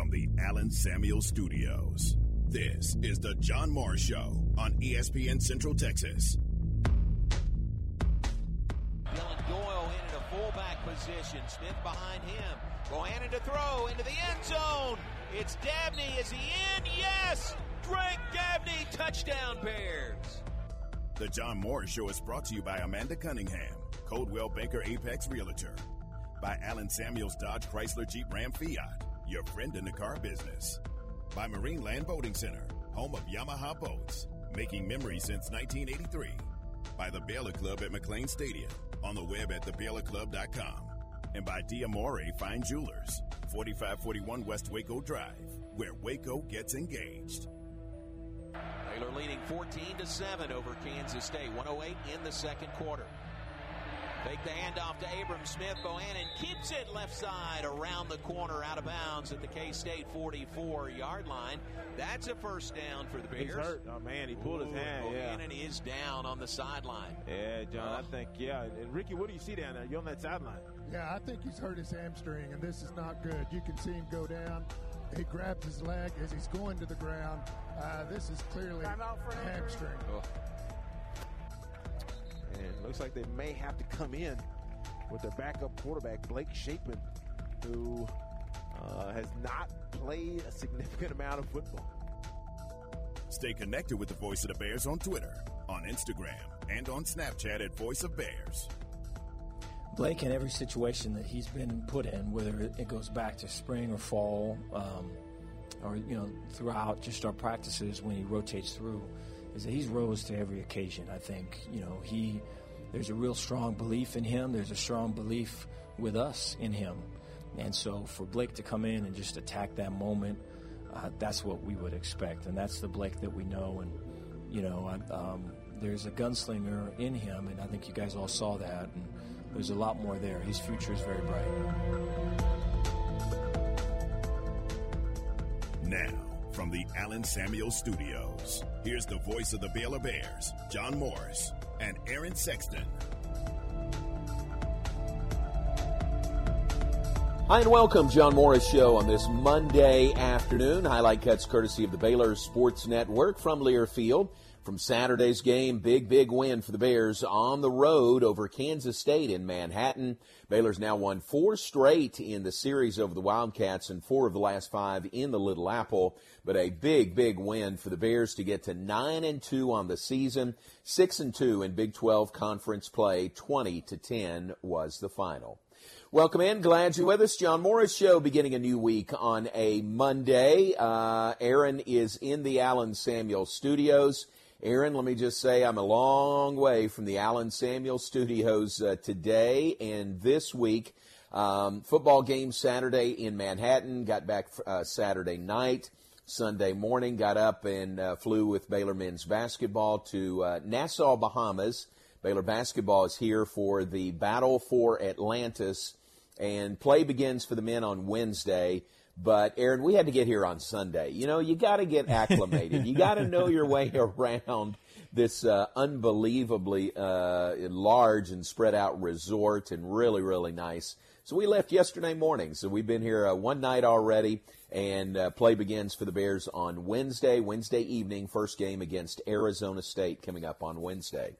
from the Alan Samuel Studios. This is the John Morris Show on ESPN Central Texas. Dylan Doyle in at a fullback position. Smith behind him. Bohannon to throw into the end zone. It's Dabney. Is he in? Yes! Drake Dabney, touchdown Bears. The John Morris Show is brought to you by Amanda Cunningham, Coldwell Banker Apex Realtor, by Alan Samuels Dodge Chrysler Jeep Ram Fiat, your friend in the car business, by Marine Land Boating Center, home of Yamaha boats, making memories since 1983, by the Baylor Club at McLane Stadium, on the web at thebaylorclub.com, and by Diamore Fine Jewelers, 4541 West Waco Drive, where Waco gets engaged. Baylor leading 14 to 7 over Kansas State. 108 in the second quarter. Fake the handoff to Abram Smith. Bohannon keeps it left side around the corner, out of bounds at the K State 44 yard line. That's a first down for the Bears. He's hurt. Oh man, he pulled Ooh, his hand. Bohannon is down on the sideline. Yeah, yeah, John. I think yeah. And Ricky, what do you see down there? You on that sideline? Yeah, I think he's hurt his hamstring, and this is not good. You can see him go down. He grabs his leg as he's going to the ground. Uh, this is clearly a hamstring. Oh. And it looks like they may have to come in with their backup quarterback Blake Shapen, who uh, has not played a significant amount of football. Stay connected with the Voice of the Bears on Twitter, on Instagram, and on Snapchat at Voice of Bears. Blake, in every situation that he's been put in, whether it goes back to spring or fall, um, or you know throughout just our practices when he rotates through, is that he's rose to every occasion. I think you know he there's a real strong belief in him. There's a strong belief with us in him, and so for Blake to come in and just attack that moment, uh, that's what we would expect, and that's the Blake that we know. And you know, um, there's a gunslinger in him, and I think you guys all saw that. And, there's a lot more there. His future is very bright. Now, from the Allen Samuel Studios, here's the voice of the Baylor Bears, John Morris and Aaron Sexton. Hi and welcome, John Morris Show on this Monday afternoon. Highlight cuts courtesy of the Baylor Sports Network from Learfield. From Saturday's game, big, big win for the Bears on the road over Kansas State in Manhattan. Baylor's now won four straight in the series over the Wildcats and four of the last five in the Little Apple. But a big, big win for the Bears to get to nine and two on the season, six and two in Big 12 conference play. Twenty to ten was the final. Welcome in. Glad you're with us. John Morris Show beginning a new week on a Monday. Uh, Aaron is in the Allen Samuel studios. Aaron, let me just say I'm a long way from the Allen Samuel studios uh, today and this week. Um, football game Saturday in Manhattan. Got back uh, Saturday night. Sunday morning, got up and uh, flew with Baylor men's basketball to uh, Nassau, Bahamas. Baylor basketball is here for the Battle for Atlantis, and play begins for the men on Wednesday. But Aaron, we had to get here on Sunday. You know, you got to get acclimated. you got to know your way around this uh, unbelievably uh, large and spread out resort, and really, really nice. So we left yesterday morning. So we've been here uh, one night already, and uh, play begins for the Bears on Wednesday, Wednesday evening. First game against Arizona State coming up on Wednesday.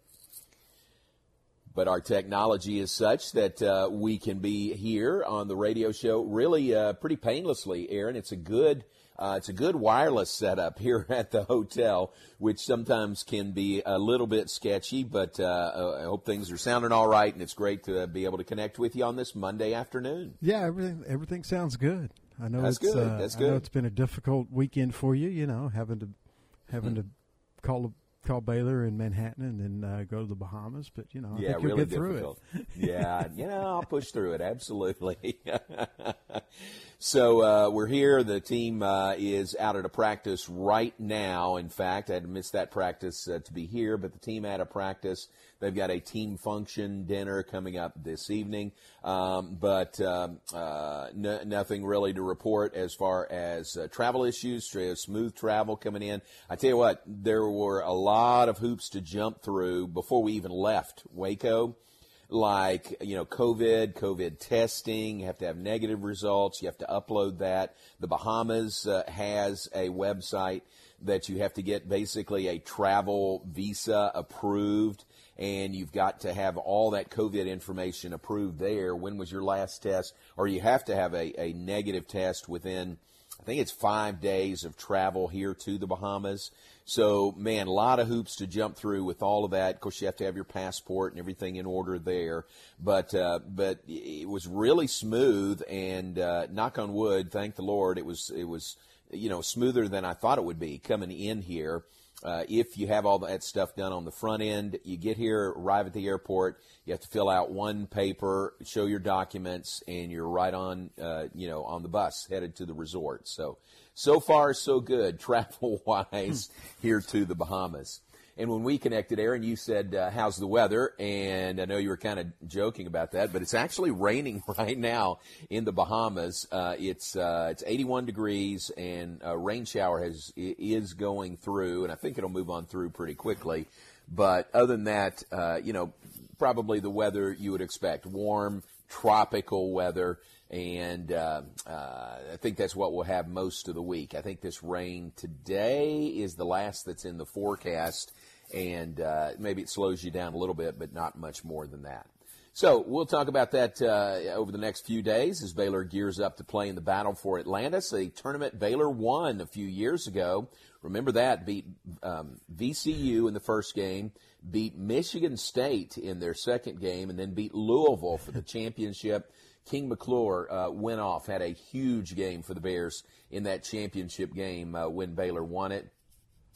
But our technology is such that uh, we can be here on the radio show really uh, pretty painlessly, Aaron. It's a good. Uh, it's a good wireless setup here at the hotel, which sometimes can be a little bit sketchy, but uh, I hope things are sounding all right, and it's great to be able to connect with you on this Monday afternoon. Yeah, everything everything sounds good. I know That's it's good. Uh, That's I know good. it's been a difficult weekend for you. You know, having to having to call call Baylor in Manhattan and then uh, go to the Bahamas. But you know, I yeah, think you'll really get through difficult. it. yeah, you know, I'll push through it. Absolutely. so uh, we're here. The team uh, is out at a practice right now. In fact, I had to miss that practice uh, to be here, but the team had a practice. They've got a team function dinner coming up this evening, um, but um, uh, n- nothing really to report as far as uh, travel issues. Smooth travel coming in. I tell you what, there were a lot of hoops to jump through before we even left Waco. Like you know COVID, COVID testing. You have to have negative results. You have to upload that. The Bahamas uh, has a website that you have to get basically a travel visa approved, and you've got to have all that COVID information approved there. When was your last test? Or you have to have a, a negative test within. I think it's five days of travel here to the Bahamas. So, man, a lot of hoops to jump through with all of that. Of course, you have to have your passport and everything in order there. But, uh, but it was really smooth, and uh, knock on wood, thank the Lord, it was it was you know smoother than I thought it would be coming in here. Uh, if you have all that stuff done on the front end, you get here, arrive at the airport, you have to fill out one paper, show your documents, and you're right on, uh, you know, on the bus headed to the resort. So so far, so good travel wise here to the Bahamas. And when we connected, Aaron, you said, uh, How's the weather? And I know you were kind of joking about that, but it's actually raining right now in the Bahamas. Uh, it's, uh, it's 81 degrees, and a rain shower has, is going through, and I think it'll move on through pretty quickly. But other than that, uh, you know, probably the weather you would expect warm, tropical weather and uh, uh, I think that's what we'll have most of the week. I think this rain today is the last that's in the forecast, and uh, maybe it slows you down a little bit, but not much more than that. So we'll talk about that uh, over the next few days as Baylor gears up to play in the battle for Atlantis, a tournament Baylor won a few years ago. Remember that beat um, VCU in the first game, beat Michigan State in their second game, and then beat Louisville for the championship. King McClure uh, went off, had a huge game for the Bears in that championship game uh, when Baylor won it.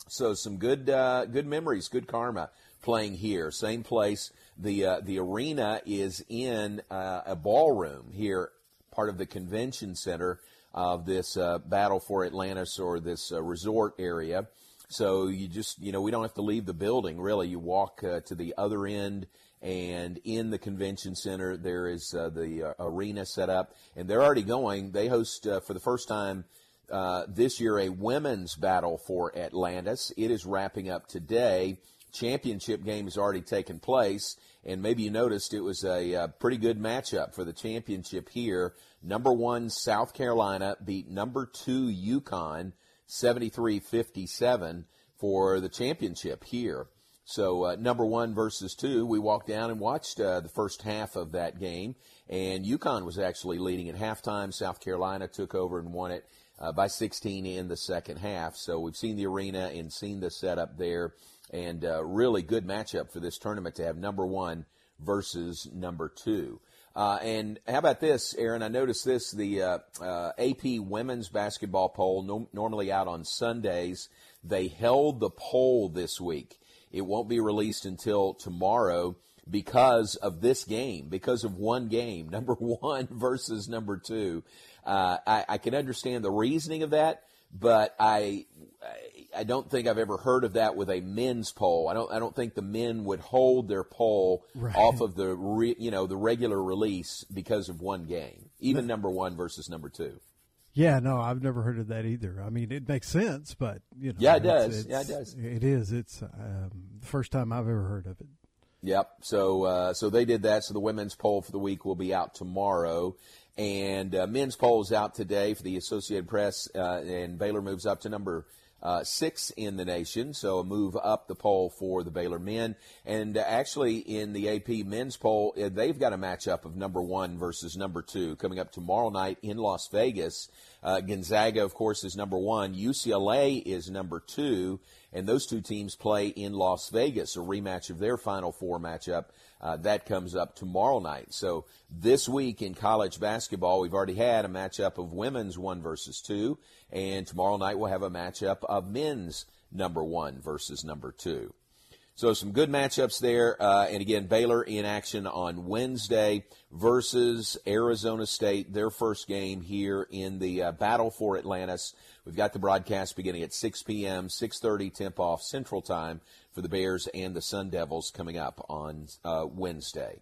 So some good uh, good memories, good karma playing here. Same place. The uh, the arena is in uh, a ballroom here, part of the convention center of this uh, Battle for Atlantis or this resort area. So you just you know we don't have to leave the building really. You walk to the other end and in the convention center there is uh, the uh, arena set up, and they're already going. They host uh, for the first time uh, this year a women's battle for Atlantis. It is wrapping up today. Championship game has already taken place, and maybe you noticed it was a, pretty good matchup for the championship here. Number one South Carolina beat number two UConn 73-57 for the championship here. So uh, number one versus two, we walked down and watched uh, the first half of that game, and UConn was actually leading at halftime. South Carolina took over and won it uh, by 16 in the second half. So we've seen the arena and seen the setup there, and uh, really good matchup for this tournament to have number one versus number two. Uh, and how about this, Aaron? I noticed this: the uh, AP women's basketball poll, no, normally out on Sundays, they held the poll this week it won't be released until tomorrow because of this game, because of one game, number one versus number two. Uh, I, I, can understand the reasoning of that, but I, I don't think I've ever heard of that with a men's poll. I don't. I don't think the men would hold their poll right. off of the re, you know the regular release because of one game, even number one versus number two. Yeah, no, I've never heard of that either. I mean, it makes sense, but you know, yeah, it does. It's, yeah, it does. It is. It's um, the first time I've ever heard of it. Yep. So, uh, so they did that. So the women's poll for the week will be out tomorrow, and uh, men's poll is out today for the Associated Press, uh, and Baylor moves up to number uh, six in the nation, so a move up the poll for the Baylor men. And uh, actually, in the AP men's poll, uh, they've got a matchup of number one versus number two coming up tomorrow night in Las Vegas. Uh, Gonzaga, of course, is number one. UCLA is number two, and those two teams play in Las Vegas, a rematch of their Final Four matchup. Uh, that comes up tomorrow night. So this week in college basketball, we've already had a matchup of women's one versus two, and tomorrow night we'll have a matchup of men's number one versus number two. So some good matchups there. Uh, and again, Baylor in action on Wednesday versus Arizona State, their first game here in the uh, battle for Atlantis. We've got the broadcast beginning at 6 p.m., 6.30 temp off Central Time for the Bears and the Sun Devils coming up on uh, Wednesday.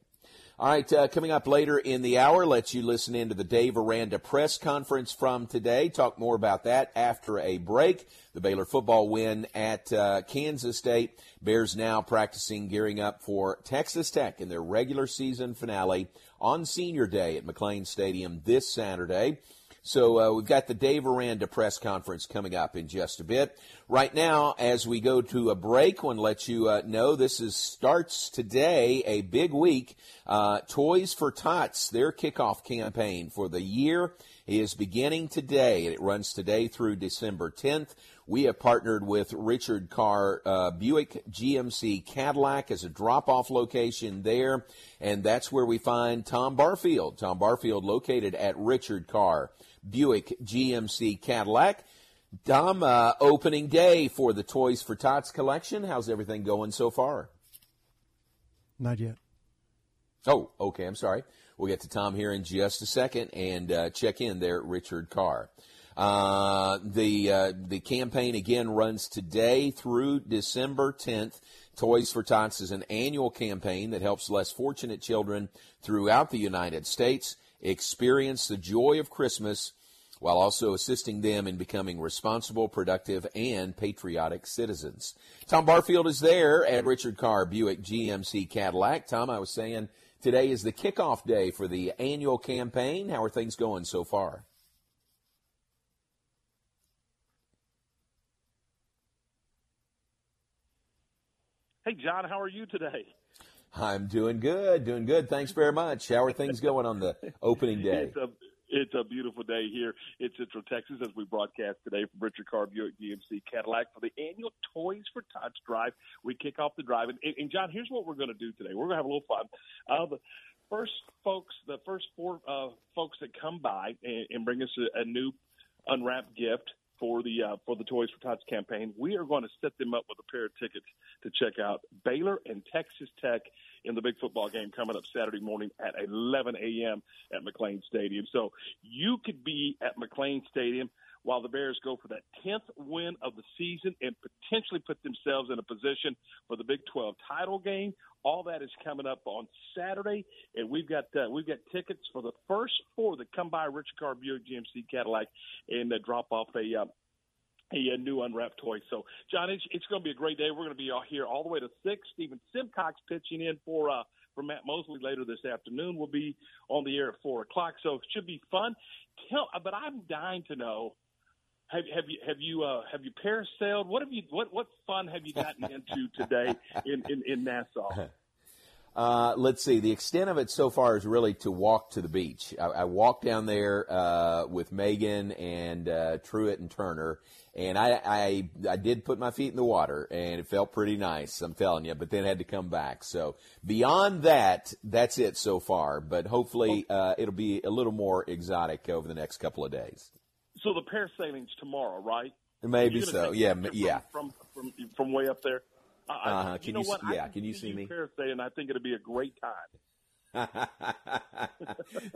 All right, uh, coming up later in the hour, let you listen into the Dave Aranda press conference from today. Talk more about that after a break. The Baylor football win at uh, Kansas State. Bears now practicing, gearing up for Texas Tech in their regular season finale on Senior Day at McLane Stadium this Saturday. So uh, we've got the Dave Aranda press conference coming up in just a bit. Right now, as we go to a break, I want to let you uh, know this is starts today, a big week. Uh, Toys for Tots, their kickoff campaign for the year is beginning today. and It runs today through December 10th. We have partnered with Richard Carr uh, Buick GMC Cadillac as a drop off location there, and that's where we find Tom Barfield. Tom Barfield located at Richard Carr Buick GMC Cadillac. Tom, uh, opening day for the Toys for Tots collection. How's everything going so far? Not yet. Oh, okay. I'm sorry. We'll get to Tom here in just a second and uh, check in there Richard Carr. Uh, the uh, the campaign again runs today through December 10th. Toys for Tots is an annual campaign that helps less fortunate children throughout the United States experience the joy of Christmas while also assisting them in becoming responsible, productive, and patriotic citizens. Tom Barfield is there at Richard Carr Buick GMC Cadillac. Tom, I was saying today is the kickoff day for the annual campaign. How are things going so far? Hey, John, how are you today? I'm doing good, doing good. Thanks very much. How are things going on the opening day? It's a, it's a beautiful day here in Central Texas as we broadcast today from Richard Carr Buick GMC Cadillac for the annual Toys for Tots drive. We kick off the drive. And, and John, here's what we're going to do today. We're going to have a little fun. Uh, the first folks, the first four uh, folks that come by and, and bring us a, a new unwrapped gift for the uh, for the Toys for Tots campaign. We are going to set them up with a pair of tickets to check out Baylor and Texas Tech in the big football game coming up Saturday morning at 11 a.m. at McLane Stadium. So you could be at McLane Stadium while the Bears go for that 10th win of the season and potentially put themselves in a position for the Big 12 title game. All that is coming up on Saturday, and we've got uh, we've got tickets for the first four that come by Richard Carr Buick GMC Cadillac and uh, drop off a. Uh, a, a new unwrapped toy. So, John, it's, it's going to be a great day. We're going to be all here all the way to six. Stephen Simcox pitching in for uh, for Matt Mosley later this afternoon. We'll be on the air at four o'clock, so it should be fun. Tell, but I'm dying to know have, have you have you uh, have you parasailed? What have you what what fun have you gotten into today in, in, in Nassau? Uh, let's see. The extent of it so far is really to walk to the beach. I, I walked down there uh, with Megan and uh, Truitt and Turner, and I, I I did put my feet in the water, and it felt pretty nice. I'm telling you. But then had to come back. So beyond that, that's it so far. But hopefully, uh, it'll be a little more exotic over the next couple of days. So the parasailing's tomorrow, right? Maybe so. Yeah, from, yeah. From, from from way up there. Uh, uh-huh. Can you know you, what? yeah, I can you see me? Parasailing, I think it'll be a great time.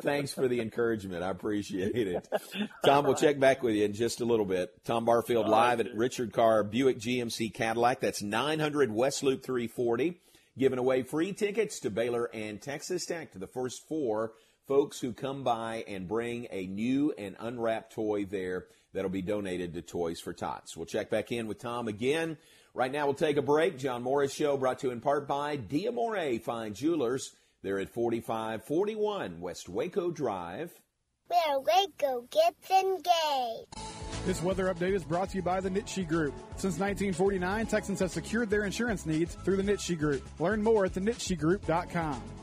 Thanks for the encouragement. I appreciate it. Tom, we'll check back with you in just a little bit. Tom Barfield live at Richard Carr Buick GMC Cadillac. That's 900 West Loop 340. Giving away free tickets to Baylor and Texas Tech to the first four folks who come by and bring a new and unwrapped toy there that'll be donated to Toys for Tots. We'll check back in with Tom again. Right now, we'll take a break. John Morris Show brought to you in part by Diamore Fine Jewelers. They're at 4541 West Waco Drive. Where Waco gets engaged. This weather update is brought to you by the Nitsche Group. Since 1949, Texans have secured their insurance needs through the Nitsche Group. Learn more at thenitschegroup.com.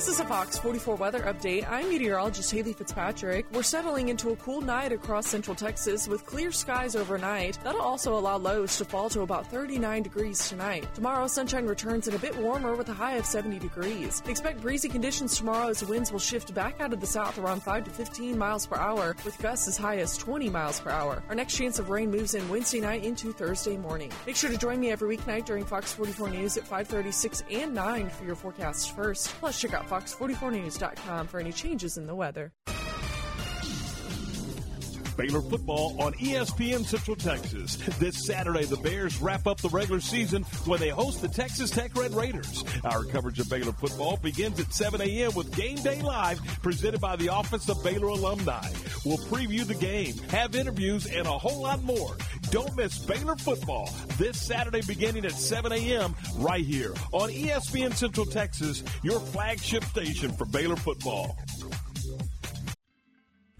This is a Fox 44 weather update. I'm meteorologist Haley Fitzpatrick. We're settling into a cool night across central Texas with clear skies overnight. That'll also allow lows to fall to about 39 degrees tonight. Tomorrow, sunshine returns and a bit warmer with a high of 70 degrees. Expect breezy conditions tomorrow as winds will shift back out of the south around 5 to 15 miles per hour, with gusts as high as 20 miles per hour. Our next chance of rain moves in Wednesday night into Thursday morning. Make sure to join me every weeknight during Fox 44 News at 5:36 and 9 for your forecast first. Plus, check out fox44news.com for any changes in the weather. Baylor football on ESPN Central Texas. This Saturday, the Bears wrap up the regular season when they host the Texas Tech Red Raiders. Our coverage of Baylor football begins at 7 a.m. with Game Day Live presented by the Office of Baylor Alumni. We'll preview the game, have interviews, and a whole lot more. Don't miss Baylor football this Saturday beginning at 7 a.m. right here on ESPN Central Texas, your flagship station for Baylor football.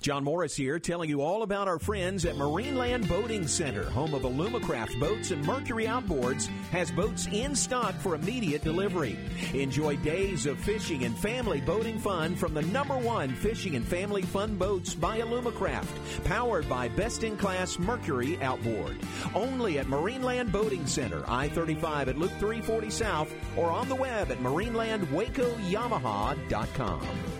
John Morris here, telling you all about our friends at Marineland Boating Center, home of Alumacraft boats and Mercury Outboards, has boats in stock for immediate delivery. Enjoy days of fishing and family boating fun from the number one fishing and family fun boats by Alumacraft, powered by best in class Mercury Outboard. Only at Marineland Boating Center, I 35 at Loop 340 South, or on the web at marinelandwacoyamaha.com.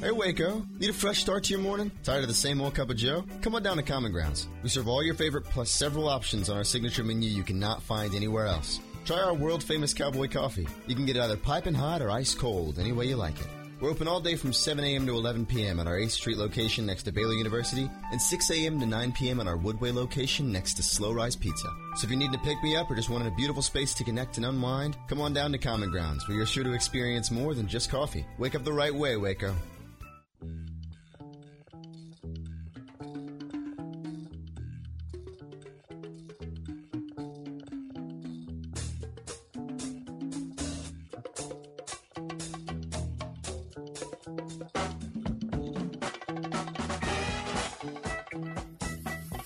Hey Waco, need a fresh start to your morning? Tired of the same old cup of joe? Come on down to Common Grounds. We serve all your favorite plus several options on our signature menu you cannot find anywhere else. Try our world famous cowboy coffee. You can get it either piping hot or ice cold, any way you like it. We're open all day from 7 a.m. to 11 p.m. at our 8th Street location next to Baylor University and 6 a.m. to 9 p.m. at our Woodway location next to Slow Rise Pizza. So if you need to pick me up or just wanted a beautiful space to connect and unwind, come on down to Common Grounds where you're sure to experience more than just coffee. Wake up the right way, Waco. Mm.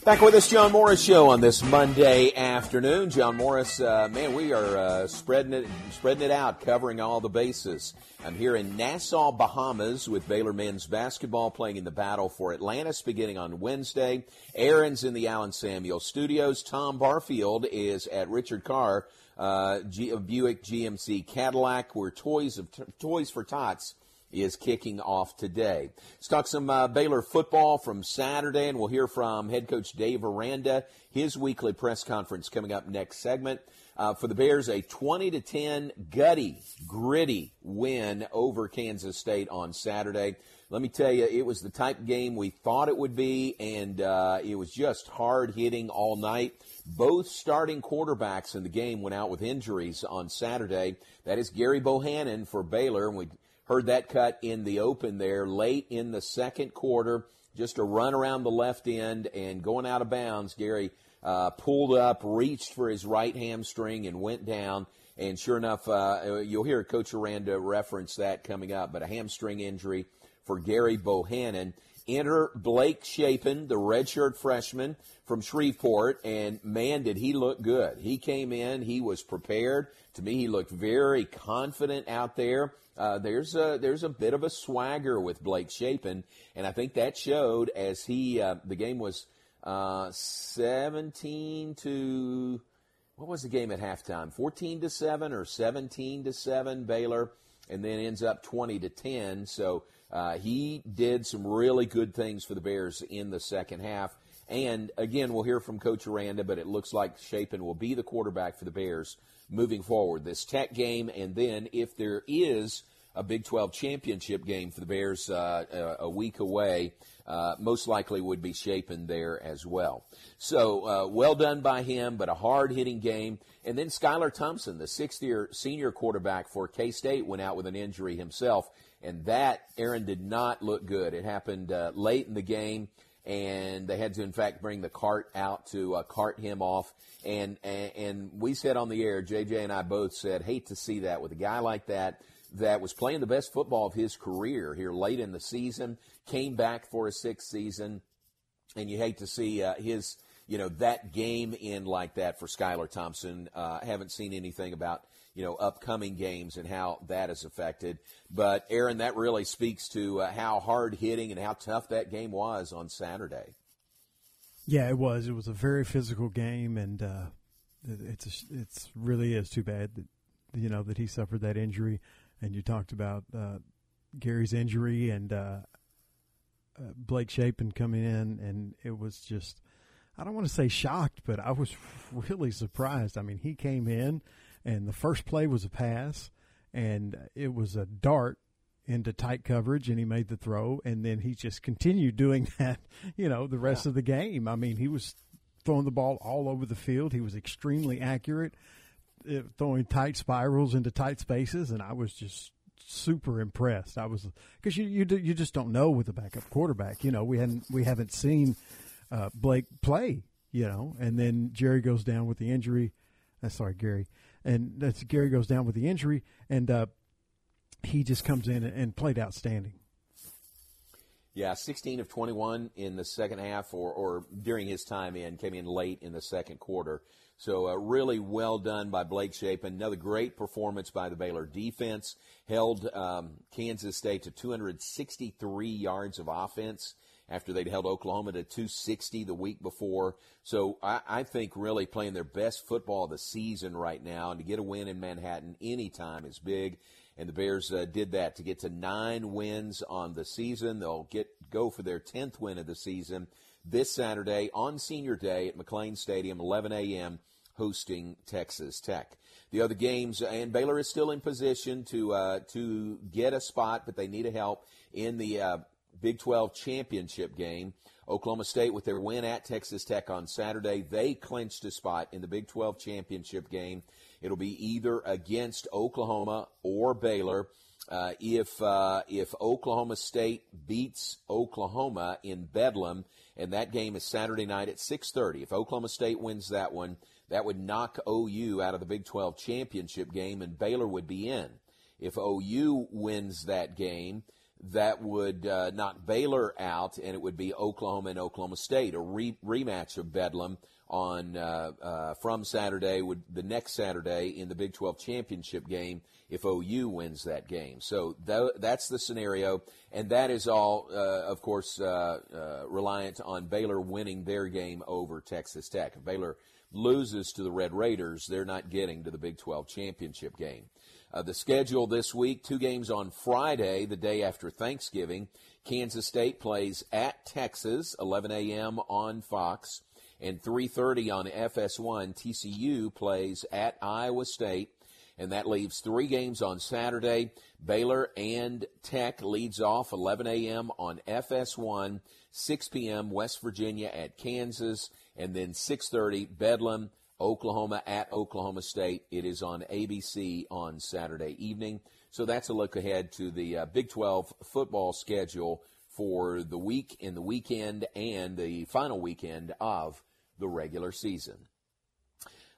Back with us, John Morris Show on this Monday afternoon. John Morris, uh, man, we are uh, spreading it, spreading it out, covering all the bases. I'm here in Nassau, Bahamas, with Baylor men's basketball playing in the battle for Atlantis, beginning on Wednesday. Aaron's in the Allen Samuel Studios. Tom Barfield is at Richard Carr uh, G- Buick GMC Cadillac, where Toys of Toys for Tots is kicking off today. Let's talk some uh, Baylor football from Saturday, and we'll hear from head coach Dave Aranda. His weekly press conference coming up next segment. Uh, for the Bears, a 20 to 10 gutty, gritty win over Kansas State on Saturday. Let me tell you, it was the type game we thought it would be, and uh, it was just hard hitting all night. Both starting quarterbacks in the game went out with injuries on Saturday. That is Gary Bohannon for Baylor, and we Heard that cut in the open there late in the second quarter. Just a run around the left end and going out of bounds. Gary uh, pulled up, reached for his right hamstring, and went down. And sure enough, uh, you'll hear Coach Aranda reference that coming up, but a hamstring injury for Gary Bohannon. Enter Blake Shapen, the redshirt freshman from Shreveport, and man, did he look good. He came in, he was prepared. To me, he looked very confident out there. Uh, there's a there's a bit of a swagger with Blake Shapen, and I think that showed as he uh, the game was uh, 17 to what was the game at halftime? 14 to seven or 17 to seven Baylor, and then ends up 20 to 10. So uh, he did some really good things for the Bears in the second half. And again, we'll hear from Coach Aranda, but it looks like Shapen will be the quarterback for the Bears moving forward. This Tech game, and then if there is a Big 12 championship game for the Bears uh, a week away, uh, most likely would be Shapen there as well. So uh, well done by him, but a hard hitting game. And then Skylar Thompson, the sixth year senior quarterback for K State, went out with an injury himself. And that, Aaron, did not look good. It happened uh, late in the game and they had to in fact bring the cart out to uh, cart him off. And, and and we said on the air JJ and I both said hate to see that with a guy like that that was playing the best football of his career here late in the season came back for a sixth season and you hate to see uh, his you know that game in like that for Skylar Thompson. Uh, I haven't seen anything about you know, upcoming games and how that is affected. But Aaron, that really speaks to uh, how hard hitting and how tough that game was on Saturday. Yeah, it was. It was a very physical game, and uh, it's it's really is too bad that you know that he suffered that injury. And you talked about uh, Gary's injury and uh, uh Blake Shapen coming in, and it was just I don't want to say shocked, but I was really surprised. I mean, he came in, and the first play was a pass, and it was a dart into tight coverage, and he made the throw, and then he just continued doing that, you know, the rest yeah. of the game. I mean, he was throwing the ball all over the field. He was extremely accurate, uh, throwing tight spirals into tight spaces, and I was just super impressed. I was because you you you just don't know with a backup quarterback. You know, we hadn't we haven't seen uh, Blake play, you know, and then Jerry goes down with the injury. Uh, sorry, Gary, and that's Gary goes down with the injury, and uh, he just comes in and, played outstanding. Yeah, 16 of 21 in the second half, or, or during his time in, came in late in the second quarter. So uh, really well done by Blake Shapen. Another great performance by the Baylor defense. Held um, Kansas State to 263 yards of offense after they'd held Oklahoma to 260 the week before. So I, I think really playing their best football of the season right now, and to get a win in Manhattan anytime is big. And the Bears uh, did that to get to nine wins on the season. They'll get go for their tenth win of the season this Saturday on Senior Day at McLane Stadium, 11 a.m. Hosting Texas Tech. The other games, and Baylor is still in position to uh, to get a spot, but they need a help in the uh, Big 12 championship game. Oklahoma State, with their win at Texas Tech on Saturday, they clinched a spot in the Big 12 championship game. It'll be either against Oklahoma or Baylor. Uh, if uh, if Oklahoma State beats Oklahoma in Bedlam, and that game is Saturday night at 6:30. If Oklahoma State wins that one, that would knock OU out of the Big 12 championship game, and Baylor would be in. If OU wins that game, that would uh, knock Baylor out, and it would be Oklahoma and Oklahoma State, a re- rematch of Bedlam on uh, uh, from Saturday would the next Saturday in the Big 12 championship game if OU wins that game. So th- that's the scenario, and that is all, uh, of course, uh, uh, reliant on Baylor winning their game over Texas Tech. If Baylor loses to the Red Raiders, they're not getting to the Big 12 championship game. Uh, the schedule this week: two games on Friday, the day after Thanksgiving. Kansas State plays at Texas, 11 a.m. on Fox, and 3:30 on FS1. TCU plays at Iowa State, and that leaves three games on Saturday. Baylor and Tech leads off 11 a.m. on FS1, 6 p.m. West Virginia at Kansas, and then 6:30 Bedlam Oklahoma at Oklahoma State. It is on ABC on Saturday evening. So that's a look ahead to the uh, Big 12 football schedule for the week in the weekend and the final weekend of the regular season.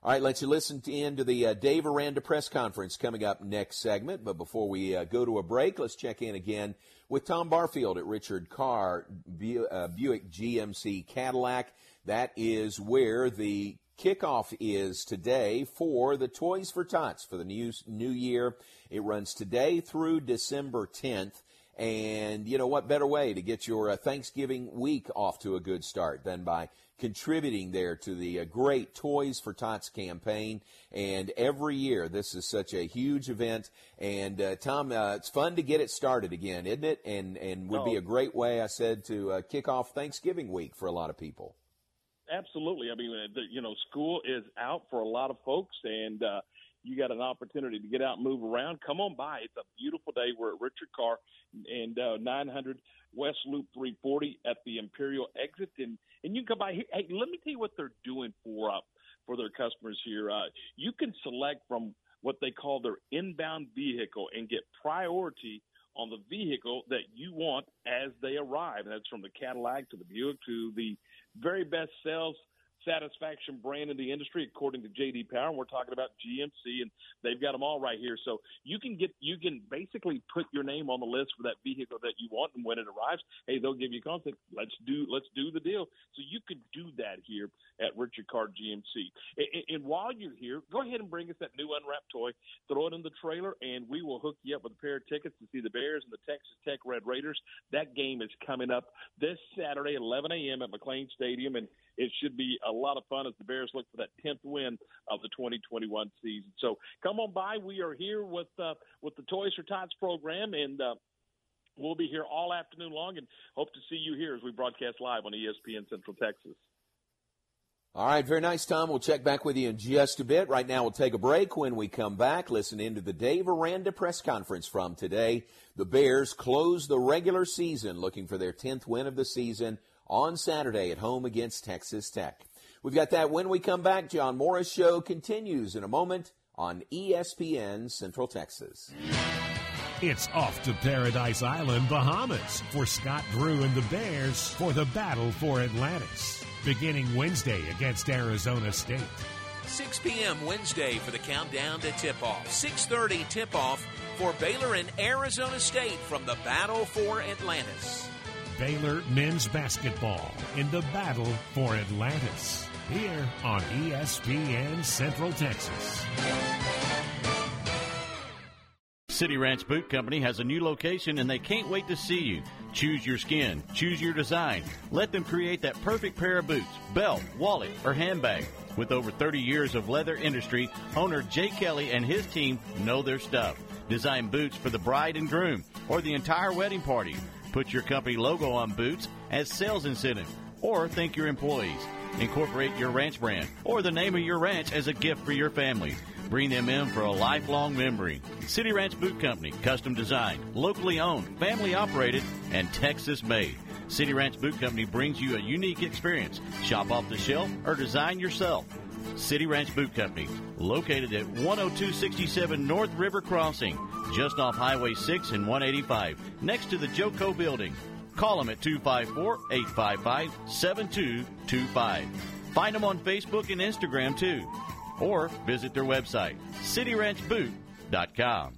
All right, let's you listen to the uh, Dave Aranda press conference coming up next segment. But before we uh, go to a break, let's check in again with Tom Barfield at Richard Carr Bu- uh, Buick GMC Cadillac. That is where the Kickoff is today for the Toys for Tots for the new, new year. It runs today through December 10th. And you know what better way to get your uh, Thanksgiving week off to a good start than by contributing there to the uh, great Toys for Tots campaign. And every year, this is such a huge event. And uh, Tom, uh, it's fun to get it started again, isn't it? And and would oh. be a great way, I said, to uh, kick off Thanksgiving week for a lot of people absolutely. I mean, you know, school is out for a lot of folks, and uh, you got an opportunity to get out and move around. Come on by. It's a beautiful day. We're at Richard Carr and uh, 900 West Loop 340 at the Imperial exit, and and you can come by. Here. Hey, let me tell you what they're doing for uh, for their customers here. Uh, you can select from what they call their inbound vehicle and get priority on the vehicle that you want as they arrive. And that's from the Cadillac to the Buick to the very best sales satisfaction brand in the industry, according to JD Power. And we're talking about GMC, and they've got them all right here. So you can get you can basically put your name on the list for that vehicle that you want, and when it arrives, hey, they'll give you a contact. Let's do let's do the deal. So you could do that here at Richard Carr GMC. And, and while you're here, go ahead and bring us that new unwrapped toy. Throw it in the trailer, and we will hook you up with a pair of tickets to see the Bears and the Texas Tech Red Raiders. That game is coming up this Saturday, 11 a.m. at McLane Stadium, and it should be a lot of fun as the Bears look for that 10th win of the 2021 season. So come on by. We are here with uh, with the Toys for Tots program, and uh, we'll be here all afternoon long, and hope to see you here as we broadcast live on ESPN Central Texas. All right, very nice, Tom. We'll check back with you in just a bit. Right now, we'll take a break. When we come back, listen into the Dave Aranda press conference from today. The Bears close the regular season looking for their 10th win of the season on Saturday at home against Texas Tech. We've got that when we come back. John Morris Show continues in a moment on ESPN Central Texas. It's off to Paradise Island, Bahamas for Scott Drew and the Bears for the battle for Atlantis beginning Wednesday against Arizona State. 6 p.m. Wednesday for the countdown to tip-off. 6:30 tip-off for Baylor and Arizona State from the battle for Atlantis. Baylor men's basketball in the battle for Atlantis here on ESPN Central Texas. City Ranch Boot Company has a new location and they can't wait to see you. Choose your skin, choose your design. Let them create that perfect pair of boots, belt, wallet, or handbag. With over 30 years of leather industry, owner Jay Kelly and his team know their stuff. Design boots for the bride and groom or the entire wedding party. Put your company logo on boots as sales incentive or thank your employees. Incorporate your ranch brand or the name of your ranch as a gift for your family. Bring them in for a lifelong memory. City Ranch Boot Company, custom designed, locally owned, family operated, and Texas made. City Ranch Boot Company brings you a unique experience. Shop off the shelf or design yourself. City Ranch Boot Company, located at 10267 North River Crossing, just off Highway 6 and 185, next to the Joco Building. Call them at 254 855 7225. Find them on Facebook and Instagram too or visit their website, cityranchboot.com.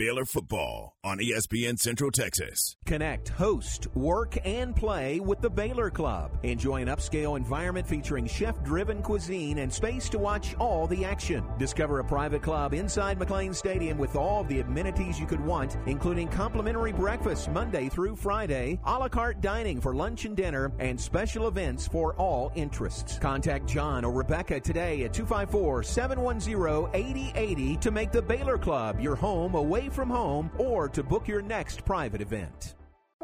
Baylor football on ESPN Central Texas. Connect, host, work, and play with the Baylor Club. Enjoy an upscale environment featuring chef driven cuisine and space to watch all the action. Discover a private club inside McLane Stadium with all the amenities you could want, including complimentary breakfast Monday through Friday, a la carte dining for lunch and dinner, and special events for all interests. Contact John or Rebecca today at 254 710 8080 to make the Baylor Club your home away from home or to book your next private event.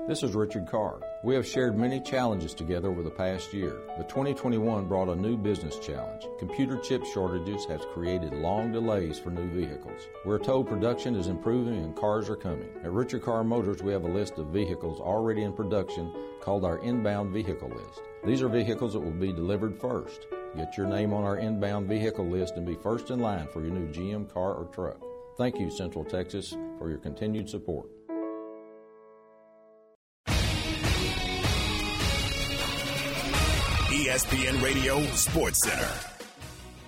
This is Richard Carr. We have shared many challenges together over the past year, but 2021 brought a new business challenge. Computer chip shortages has created long delays for new vehicles. We're told production is improving and cars are coming. At Richard Carr Motors, we have a list of vehicles already in production called our inbound vehicle list. These are vehicles that will be delivered first. Get your name on our inbound vehicle list and be first in line for your new GM car or truck. Thank you, Central Texas, for your continued support. ESPN Radio Sports Center.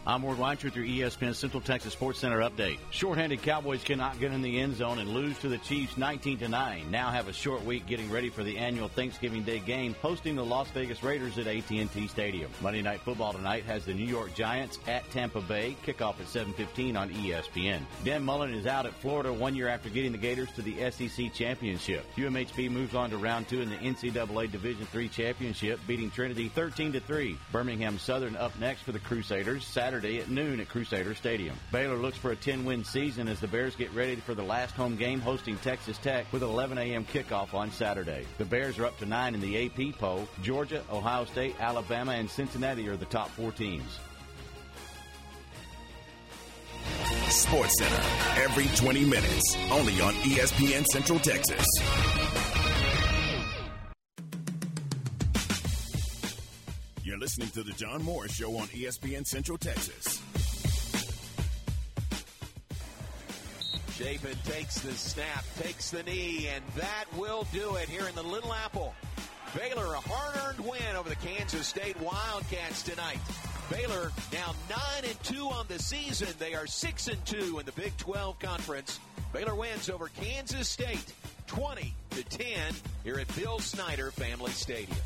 I'm Ward Weintraub through ESPN Central Texas Sports Center update. Shorthanded Cowboys cannot get in the end zone and lose to the Chiefs 19 to 9. Now have a short week getting ready for the annual Thanksgiving Day game, hosting the Las Vegas Raiders at AT&T Stadium. Monday Night Football tonight has the New York Giants at Tampa Bay. Kickoff at 7:15 on ESPN. Dan Mullen is out at Florida one year after getting the Gators to the SEC championship. UMHB moves on to round two in the NCAA Division III championship, beating Trinity 13 to 3. Birmingham Southern up next for the Crusaders Saturday Saturday at noon at Crusader Stadium. Baylor looks for a 10-win season as the Bears get ready for the last home game hosting Texas Tech with an 11 a.m. kickoff on Saturday. The Bears are up to nine in the AP poll. Georgia, Ohio State, Alabama, and Cincinnati are the top four teams. Sports Center every 20 minutes, only on ESPN Central Texas. You're listening to the John Morris Show on ESPN Central Texas. Shapen takes the snap, takes the knee, and that will do it here in the Little Apple. Baylor a hard-earned win over the Kansas State Wildcats tonight. Baylor now 9 and 2 on the season. They are 6 and 2 in the Big 12 Conference. Baylor wins over Kansas State 20 to 10 here at Bill Snyder Family Stadium.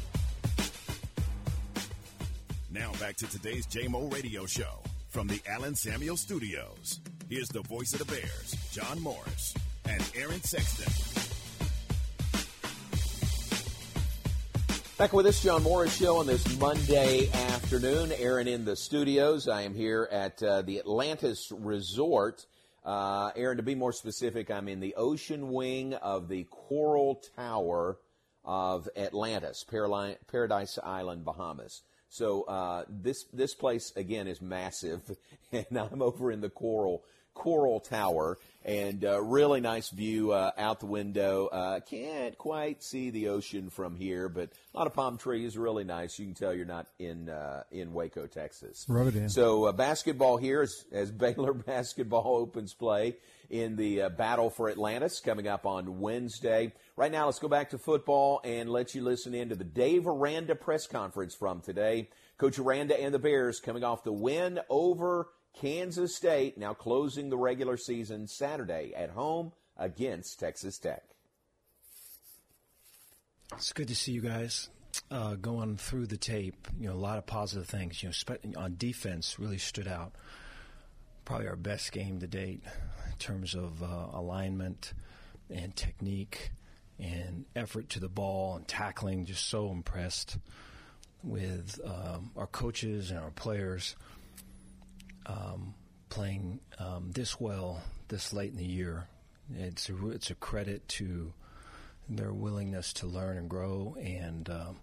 Now back to today's JMO Radio Show from the Allen Samuel Studios. Here's the voice of the Bears, John Morris and Aaron Sexton. Back with this John Morris show on this Monday afternoon. Aaron in the studios. I am here at uh, the Atlantis Resort. Uh, Aaron, to be more specific, I'm in the ocean wing of the Coral Tower of Atlantis, Paradise Island, Bahamas. So uh, this this place again is massive, and I'm over in the Coral Coral Tower, and uh, really nice view uh, out the window. Uh, can't quite see the ocean from here, but a lot of palm trees, really nice. You can tell you're not in uh, in Waco, Texas. Rub it in. So uh, basketball here as, as Baylor basketball opens play in the uh, battle for Atlantis coming up on Wednesday. Right now, let's go back to football and let you listen in to the Dave Aranda press conference from today. Coach Aranda and the Bears coming off the win over Kansas State now closing the regular season Saturday at home against Texas Tech. It's good to see you guys. Uh, going through the tape, you know, a lot of positive things. You know, on defense, really stood out. Probably our best game to date in terms of uh, alignment and technique and effort to the ball and tackling. Just so impressed with um, our coaches and our players um, playing um, this well this late in the year. It's a, it's a credit to their willingness to learn and grow, and um,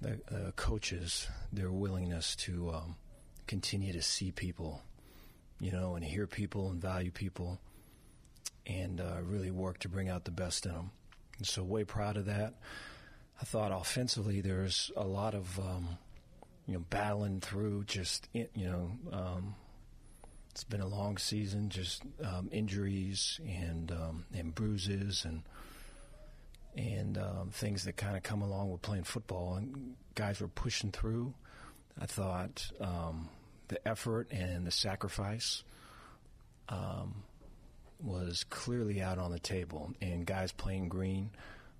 the coaches their willingness to um, continue to see people, you know, and hear people and value people, and uh, really work to bring out the best in them. And so, way proud of that. I thought offensively, there's a lot of um, you know, battling through just, you know, um, it's been a long season, just um, injuries and um, and bruises and and um, things that kind of come along with playing football. And guys were pushing through. I thought um, the effort and the sacrifice um, was clearly out on the table, and guys playing green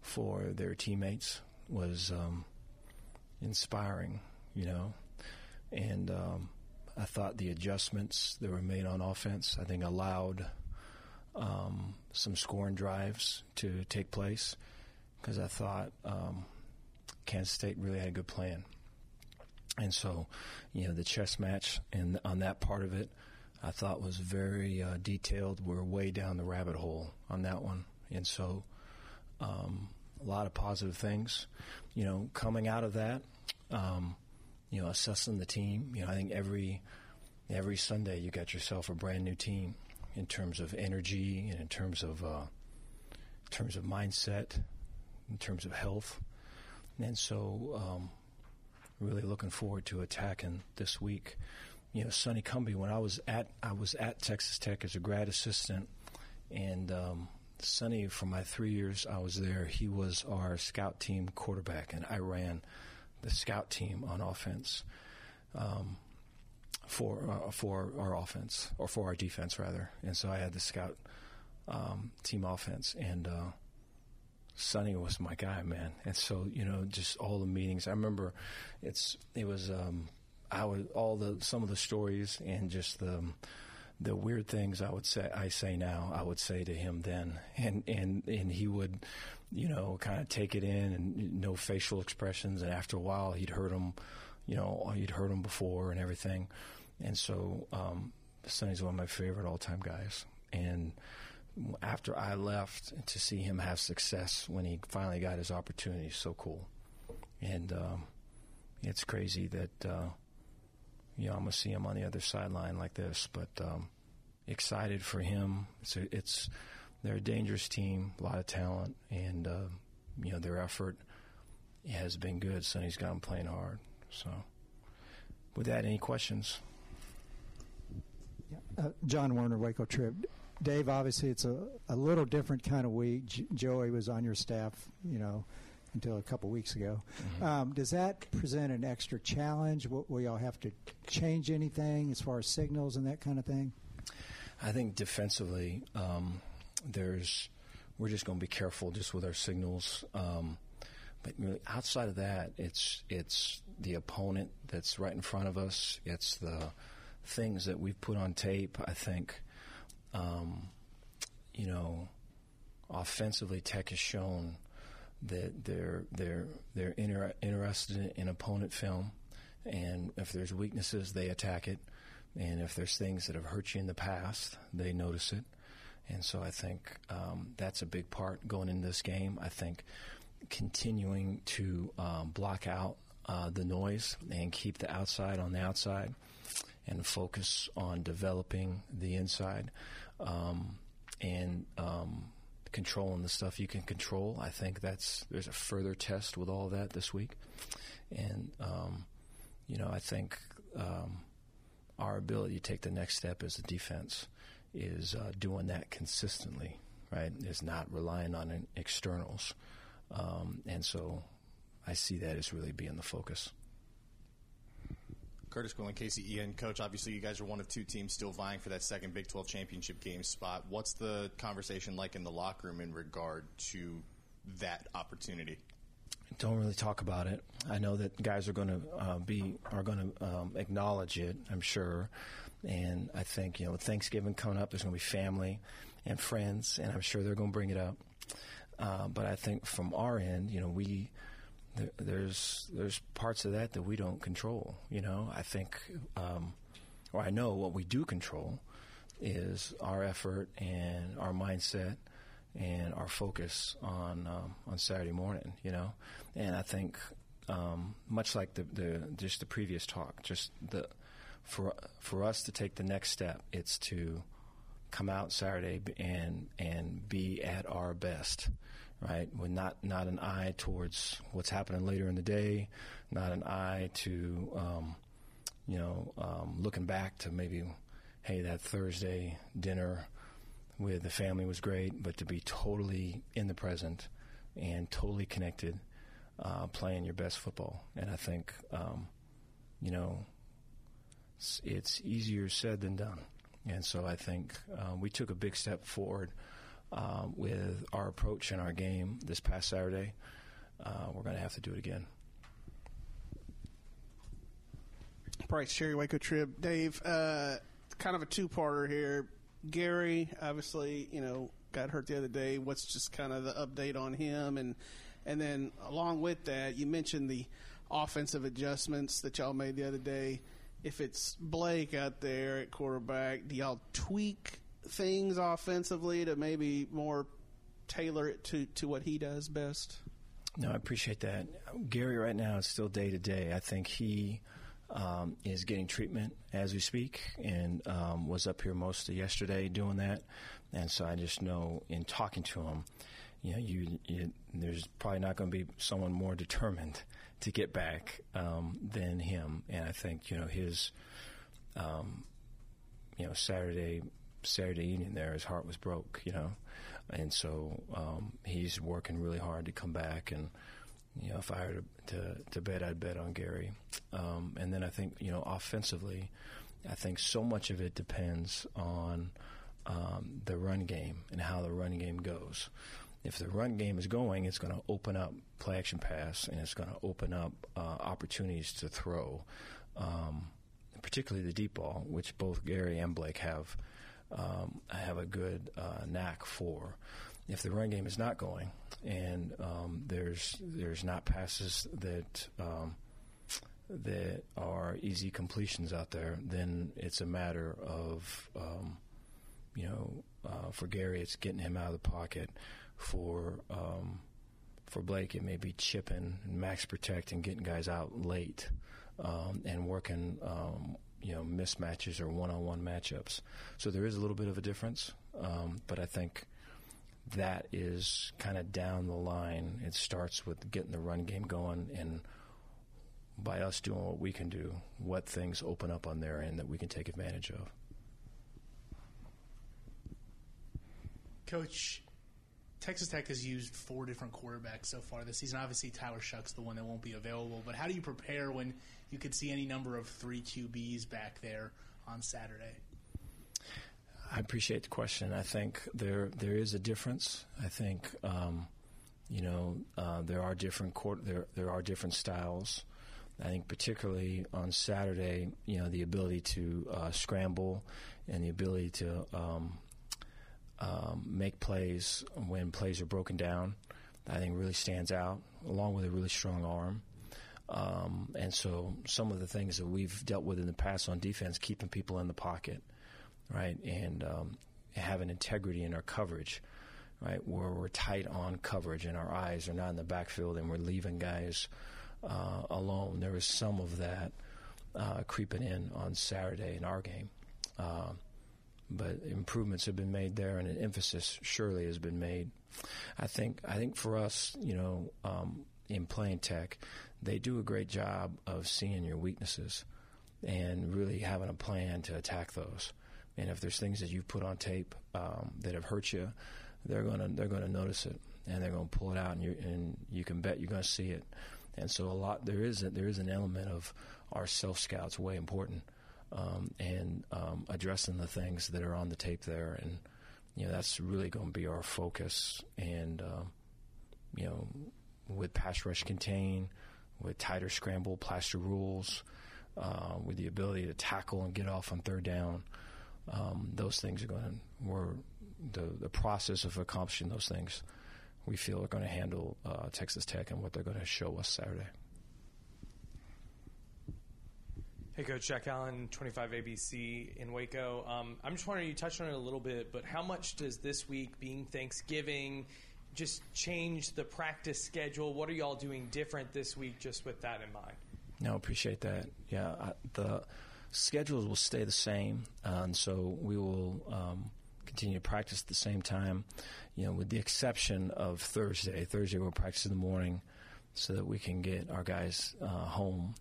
for their teammates was um, inspiring you know. And um, I thought the adjustments that were made on offense, I think, allowed um, some scoring drives to take place because I thought um, Kansas State really had a good plan. And so, you know, the chess match and on that part of it, I thought was very uh, detailed. We're way down the rabbit hole on that one, and so um, a lot of positive things. You know, coming out of that, um, you know, assessing the team. You know, I think every every Sunday you got yourself a brand new team in terms of energy and in terms of uh, in terms of mindset, in terms of health, and so um, really looking forward to attacking this week. You know, Sonny Cumbie. When I was at I was at Texas Tech as a grad assistant, and um, Sonny, for my three years I was there, he was our scout team quarterback, and I ran the scout team on offense um, for uh, for our offense or for our defense rather. And so I had the scout um, team offense, and uh, Sonny was my guy, man. And so you know, just all the meetings. I remember it's it was um, I was all the some of the stories and just the the weird things I would say I say now I would say to him then and and and he would you know, kind of take it in and no facial expressions. And after a while, he'd heard them, you know, he'd heard them before and everything. and so um, Sonny's one of my favorite all-time guys. And after I left, to see him have success when he finally got his opportunity so cool. And um, it's crazy that uh, you know I'm gonna see him on the other sideline like this, but um, excited for him. It's, it's they're a dangerous team, a lot of talent, and uh, you know their effort has been good. Sonny's got them playing hard. So, with that, any questions? Uh, John Werner, Waco Trib. Dave, obviously it's a, a little different kind of week. J- Joey was on your staff, you know, until a couple weeks ago. Mm-hmm. Um, does that present an extra challenge? Will, will y'all have to change anything as far as signals and that kind of thing? I think defensively, um, there's we're just going to be careful just with our signals. Um, but really outside of that, it's it's the opponent that's right in front of us. It's the things that we've put on tape. I think, um, you know, offensively, Tech has shown that they're they're they're inter- interested in opponent film, and if there's weaknesses, they attack it, and if there's things that have hurt you in the past, they notice it, and so I think um, that's a big part going into this game. I think continuing to um, block out uh, the noise and keep the outside on the outside, and focus on developing the inside, um, and um, controlling the stuff you can control. I think that's there's a further test with all that this week, and um, you know I think um, our ability to take the next step as a defense is uh, doing that consistently. Right, is not relying on externals, um, and so I see that as really being the focus. Curtis Quillen, KCEN. Coach, obviously you guys are one of two teams still vying for that second Big 12 championship game spot. What's the conversation like in the locker room in regard to that opportunity? Don't really talk about it. I know that guys are going to uh, be are going to um, acknowledge it. I'm sure, and I think you know with Thanksgiving coming up, there's going to be family and friends, and I'm sure they're going to bring it up. Uh, but I think from our end, you know, we there, there's there's parts of that that we don't control. You know, I think, um, or I know what we do control is our effort and our mindset and our focus on um, on Saturday morning. You know, and I think um, much like the, the just the previous talk, just the for for us to take the next step, it's to come out Saturday and and be at our best right? With not not an eye towards what's happening later in the day, not an eye to um, you know um, looking back to maybe, hey, that Thursday dinner with the family was great, but to be totally in the present and totally connected, uh, playing your best football, and I think um, you know it's, it's, easier said than done, and so I think uh, we took a big step forward um, with our approach in our game this past Saturday. Uh, we're going to have to do it again. Brice, Cherry Waco Trib. Dave, uh, kind of a two parter here. Gary, obviously, you know, got hurt the other day. What's just kind of the update on him? And and then along with that, you mentioned the offensive adjustments that y'all made the other day. If it's Blake out there at quarterback, do y'all tweak things offensively to maybe more tailor it to, to what he does best? No, I appreciate that. Gary right now is still day to day. I think he um, is getting treatment as we speak and um, was up here most of yesterday doing that. And so I just know in talking to him, you know, you, you there's probably not going to be someone more determined to get back um, than him. And I think, you know, his, um, you know, Saturday Saturday evening there, his heart was broke, you know, and so um, he's working really hard to come back. And you know, if I were to to, to bet, I'd bet on Gary. Um, and then I think you know, offensively, I think so much of it depends on um, the run game and how the run game goes. If the run game is going, it's going to open up play action pass, and it's going to open up uh, opportunities to throw, um, particularly the deep ball, which both Gary and Blake have um, I have a good uh, knack for. If the run game is not going, and um, there's there's not passes that um, that are easy completions out there, then it's a matter of, um, you know, uh, for Gary, it's getting him out of the pocket. For um, for Blake, it may be chipping max protect and getting guys out late um, and working, um, you know, mismatches or one-on-one matchups. So there is a little bit of a difference, um, but I think that is kind of down the line. It starts with getting the run game going and by us doing what we can do, what things open up on their end that we can take advantage of. Coach, Texas Tech has used four different quarterbacks so far this season. Obviously, Tyler Shough's the one that won't be available. But how do you prepare when you could see any number of three QBs back there on Saturday? I appreciate the question. I think there there is a difference. I think um, you know uh, there are different court, there there are different styles. I think particularly on Saturday, you know, the ability to uh, scramble and the ability to um, um, make plays when plays are broken down, I think really stands out, along with a really strong arm. Um, and so some of the things that we've dealt with in the past on defense, keeping people in the pocket, right, and um, having integrity in our coverage, right, where we're tight on coverage and our eyes are not in the backfield and we're leaving guys – uh, alone. There was some of that uh, creeping in on Saturday in our game. Uh, but improvements have been made there, and an emphasis surely has been made. I think I think for us, you know, um, in playing tech, they do a great job of seeing your weaknesses and really having a plan to attack those. And if there's things that you've put on tape um, that have hurt you, they're gonna they're gonna notice it and they're gonna pull it out, and you and you can bet you're gonna see it. And so a lot there is a, there is an element of our self scouts way important, um, and um, addressing the things that are on the tape there, and you know that's really going to be our focus. And um, you know, with pass rush contain, with tighter scramble, plaster rules, uh, with the ability to tackle and get off on third down, um, those things are going to we're the the process of accomplishing those things we feel are going to handle uh, Texas Tech and what they're going to show us Saturday. Hey, Coach Jack Allen, 25 ABC in Waco. Um, I'm just wondering, you touched on it a little bit, but how much does this week, being Thanksgiving, just change the practice schedule? What are y'all doing different this week just with that in mind? No, appreciate that. Yeah, I, the schedules will stay the same, uh, and so we will um, continue to practice at the same time, you know, with the exception of Thursday. Thursday we'll practice in the morning so that we can get our guys uh, home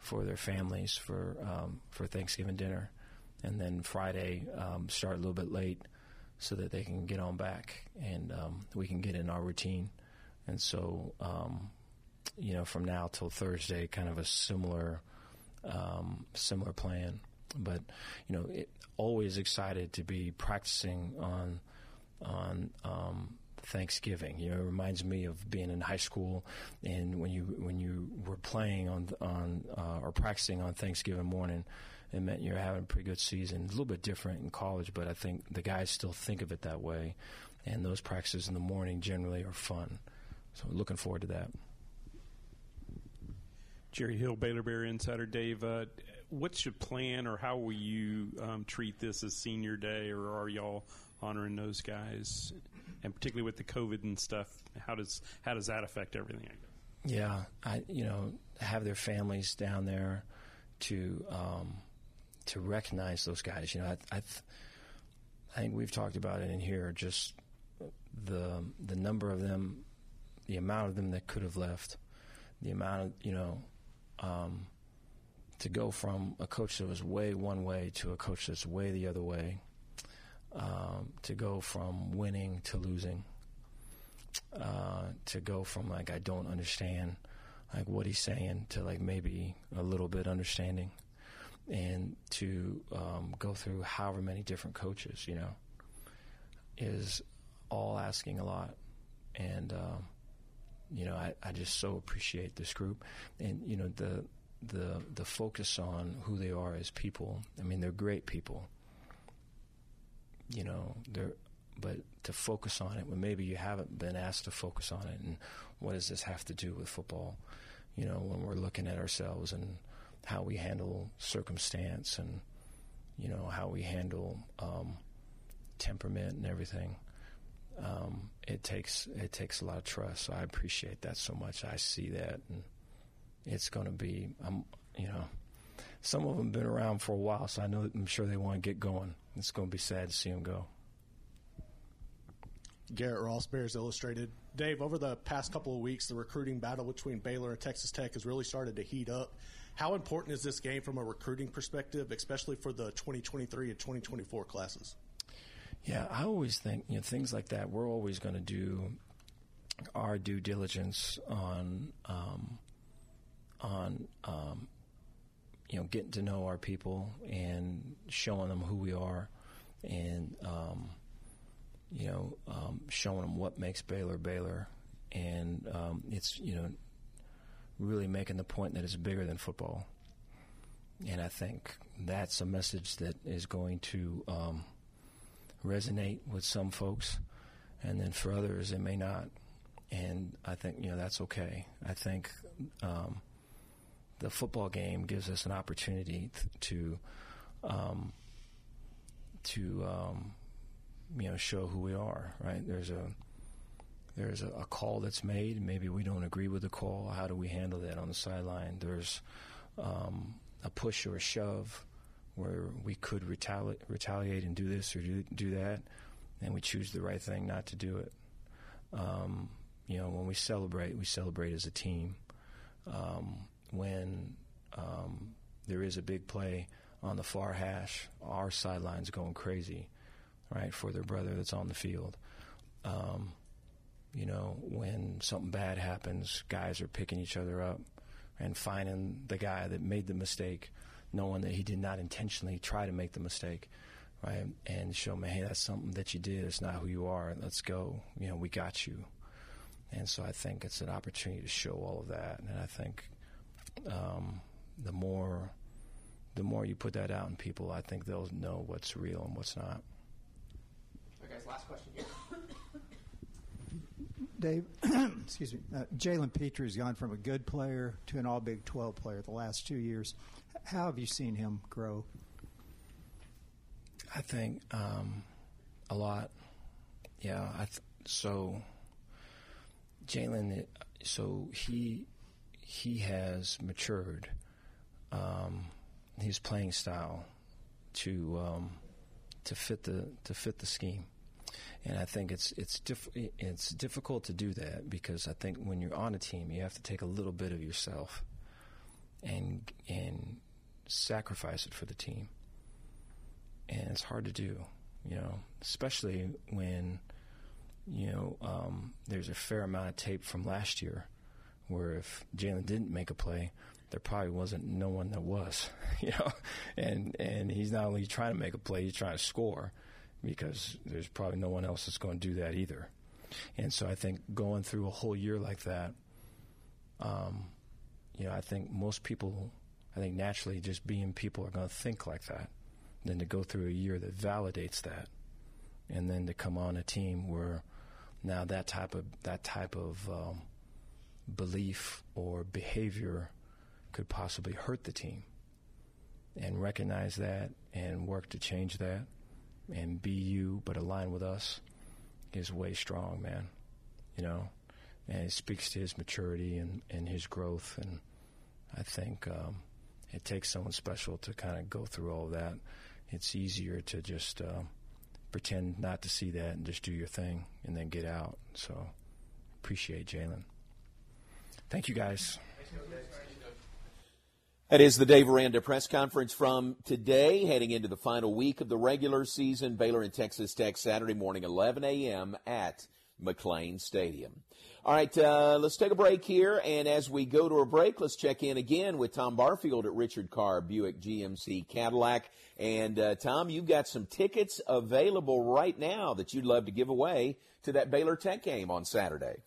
for their families for um, for Thanksgiving dinner, and then Friday um, start a little bit late so that they can get on back and um, we can get in our routine. And so, um, you know, from now till Thursday, kind of a similar um, similar plan. But you know, it, always excited to be practicing on on um, Thanksgiving. You know, it reminds me of being in high school and when you when you were playing on on uh, or practicing on Thanksgiving morning. It meant you're having a pretty good season. A little bit different in college, but I think the guys still think of it that way. And those practices in the morning generally are fun. So looking forward to that. Jerry Hill, Baylor Bear Insider. Dave, uh, what's your plan, or how will you um, treat this as Senior Day, or are y'all honoring those guys? And particularly with the COVID and stuff, how does how does that affect everything? Yeah, I you know have their families down there to um, to recognize those guys. You know, I, I, I think we've talked about it in here. Just the the number of them, the amount of them that could have left, the amount of you know. Um, to go from a coach that was way one way to a coach that's way the other way, um, to go from winning to losing, uh, to go from like I don't understand like what he's saying to like maybe a little bit understanding, and to um, go through however many different coaches, you know, is all asking a lot, and. Um, you know, I, I just so appreciate this group, and you know the the the focus on who they are as people. I mean, they're great people. You know, they're but to focus on it when maybe you haven't been asked to focus on it, and what does this have to do with football? you know, when we're looking at ourselves and how we handle circumstance and you know how we handle um, temperament and everything. Um, it takes it takes a lot of trust. So I appreciate that so much. I see that, and it's going to be. I'm you know, some of them been around for a while, so I know I'm sure they want to get going. It's going to be sad to see him go. Garrett Ross, Bears Illustrated. Dave, over the past couple of weeks, the recruiting battle between Baylor and Texas Tech has really started to heat up. How important is this game from a recruiting perspective, especially for the 2023 and 2024 classes? Yeah, I always think you know things like that. We're always going to do our due diligence on um, on um, you know getting to know our people and showing them who we are, and um, you know um, showing them what makes Baylor Baylor, and um, it's you know really making the point that it's bigger than football. And I think that's a message that is going to um, resonate with some folks, and then for others it may not. And I think you know that's okay. I think um, the football game gives us an opportunity to um, to um, you know show who we are. Right? There's a there's a, a, call that's made. Maybe we don't agree with the call. How do we handle that on the sideline? There's um, a push or a shove where we could retali- retaliate and do this or do, do that, and we choose the right thing not to do it. Um, you know, when we celebrate, we celebrate as a team. Um, when um, there is a big play on the far hash, our sideline's going crazy, right, for their brother that's on the field. Um, you know, when something bad happens, guys are picking each other up and finding the guy that made the mistake, knowing that he did not intentionally try to make the mistake, right? And show me, hey, that's something that you did. It's not who you are. Let's go. You know, we got you. And so I think it's an opportunity to show all of that. And I think um, the more the more you put that out in people, I think they'll know what's real and what's not. Okay, guys, last question here. Dave, excuse me, uh, Jalen Pitre's gone from a good player to an All Big 12 player the last two years. How have you seen him grow? I think um, a lot. Yeah, I th- so Jalen, so he he has matured um, his playing style to um, to fit the to fit the scheme. And I think it's it's diff- it's difficult to do that because I think when you're on a team, you have to take a little bit of yourself and and sacrifice it for the team, and it's hard to do, you know, especially when you know um, there's a fair amount of tape from last year where if Jalen didn't make a play, there probably wasn't no one that was, you know, and and he's not only trying to make a play, he's trying to score because there's probably no one else that's going to do that either. And so I think going through a whole year like that, um, you know, I think most people, I think naturally just being people are going to think like that. Then to go through a year that validates that, and then to come on a team where now that type of that type of um, belief or behavior could possibly hurt the team, and recognize that and work to change that and be you, but align with us, is way strong, man. You know, and it speaks to his maturity and, and his growth. And I think um, it takes someone special to kind of go through all of that. It's easier to just uh, pretend not to see that and just do your thing and then get out. So appreciate Jalen. Thank you, guys. That is the Dave Aranda press conference from today, heading into the final week of the regular season. Baylor and Texas Tech Saturday morning, 11 a.m. at McLane Stadium. All right, uh, let's take a break here, and as we go to a break, let's check in again with Tom Barfield at Richard Carr Buick GMC Cadillac. And uh, Tom, you've got some tickets available right now that you'd love to give away to that Baylor Tech game on Saturday.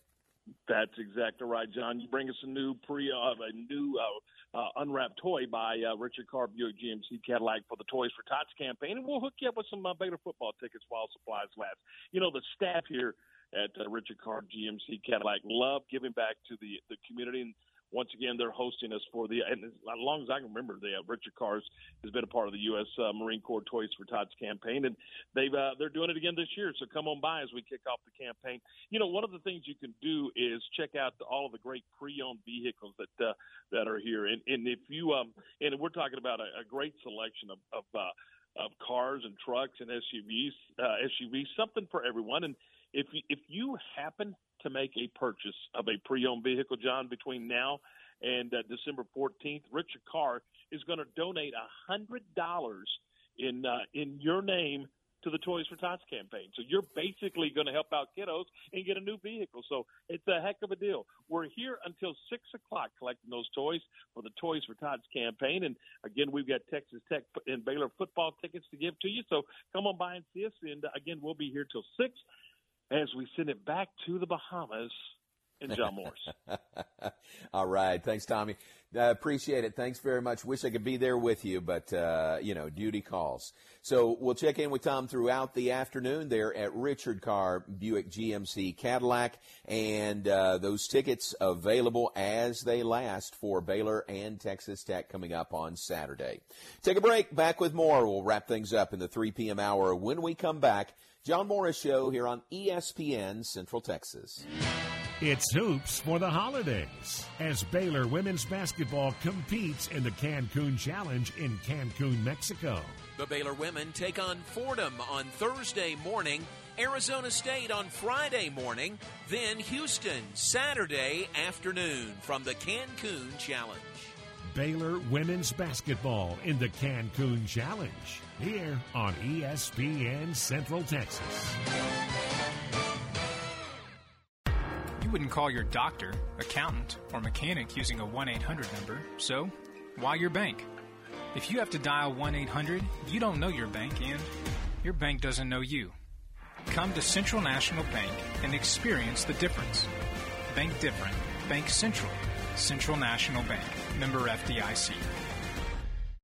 That's exactly right, John. You bring us a new pre, uh, a new uh, uh, unwrapped toy by uh, Richard Carr Buick GMC Cadillac for the Toys for Tots campaign, and we'll hook you up with some uh, Baylor football tickets while supplies last. You know, the staff here at uh, Richard Carr GMC Cadillac love giving back to the the community, and once again, they're hosting us for the, and as long as I can remember, they have Richard Carr's has been a part of the U.S. Uh, Marine Corps Toys for Tots campaign, and they've uh, they're doing it again this year. So come on by as we kick off the campaign. You know, one of the things you can do is check out all of the great pre-owned vehicles that uh, that are here, and and if you um, and we're talking about a, a great selection of. of uh, of cars and trucks and SUVs, uh, SUVs, something for everyone. And if you, if you happen to make a purchase of a pre-owned vehicle, John, between now and uh, December 14th, Richard Carr is going to donate hundred dollars in uh, in your name to the Toys for Tots campaign. So you're basically going to help out kiddos and get a new vehicle. So it's a heck of a deal. We're here until six o'clock collecting those toys for the Toys for Tots campaign. And again, we've got Texas Tech and Baylor football tickets to give to you. So come on by and see us. And again, we'll be here till six as we send it back to the Bahamas and John Morris. All right. Thanks, Tommy. Uh, appreciate it. Thanks very much. Wish I could be there with you, but, uh, you know, duty calls. So we'll check in with Tom throughout the afternoon there at Richard Carr Buick GMC Cadillac, and uh, those tickets available as they last for Baylor and Texas Tech coming up on Saturday. Take a break. Back with more. We'll wrap things up in the 3 p.m. hour when we come back. John Morris Show here on ESPN Central Texas. It's hoops for the holidays as Baylor women's basketball competes in the Cancun Challenge in Cancun, Mexico. The Baylor women take on Fordham on Thursday morning, Arizona State on Friday morning, then Houston Saturday afternoon from the Cancun Challenge. Baylor women's basketball in the Cancun Challenge here on ESPN Central Texas. You wouldn't call your doctor, accountant, or mechanic using a 1 800 number, so why your bank? If you have to dial 1 800, you don't know your bank and your bank doesn't know you. Come to Central National Bank and experience the difference. Bank different. Bank Central. Central National Bank. Member FDIC.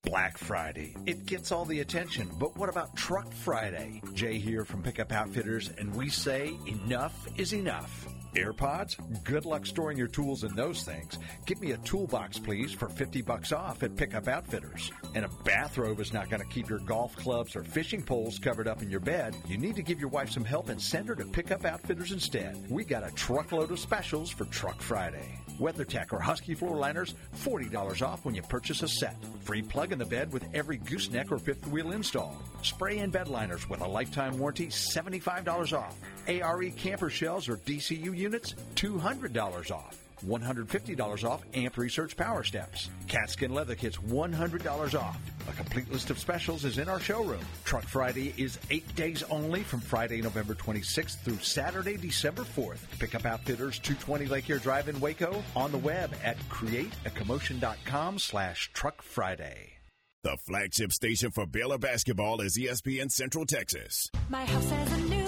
Black Friday. It gets all the attention, but what about Truck Friday? Jay here from Pickup Outfitters, and we say enough is enough. AirPods? Good luck storing your tools in those things. Give me a toolbox, please, for 50 bucks off at Pickup Outfitters. And a bathrobe is not going to keep your golf clubs or fishing poles covered up in your bed. You need to give your wife some help and send her to Pickup Outfitters instead. We got a truckload of specials for Truck Friday. WeatherTech or Husky floor liners, $40 off when you purchase a set. Free plug in the bed with every gooseneck or fifth wheel install. Spray in bed liners with a lifetime warranty, $75 off. ARE camper shells or DCU units, $200 off. $150 off Amp Research Power Steps. Katzkin leather kits, $100 off. A complete list of specials is in our showroom. Truck Friday is eight days only from Friday, November 26th through Saturday, December 4th. Pickup Outfitters, 220 Lake Air Drive in Waco, on the web at createacommotion.com slash Truck Friday. The flagship station for Baylor basketball is ESPN Central Texas. My house has a new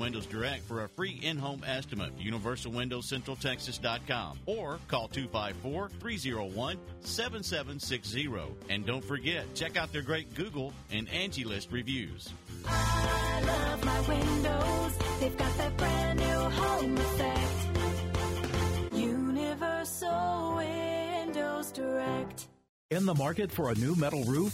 Windows Direct for a free in-home estimate. UniversalWindowsCentralTexas.com or call 254-301-7760. And don't forget, check out their great Google and Angie List reviews. I love my windows. They've got that brand new home effect. Universal Windows Direct. In the market for a new metal roof?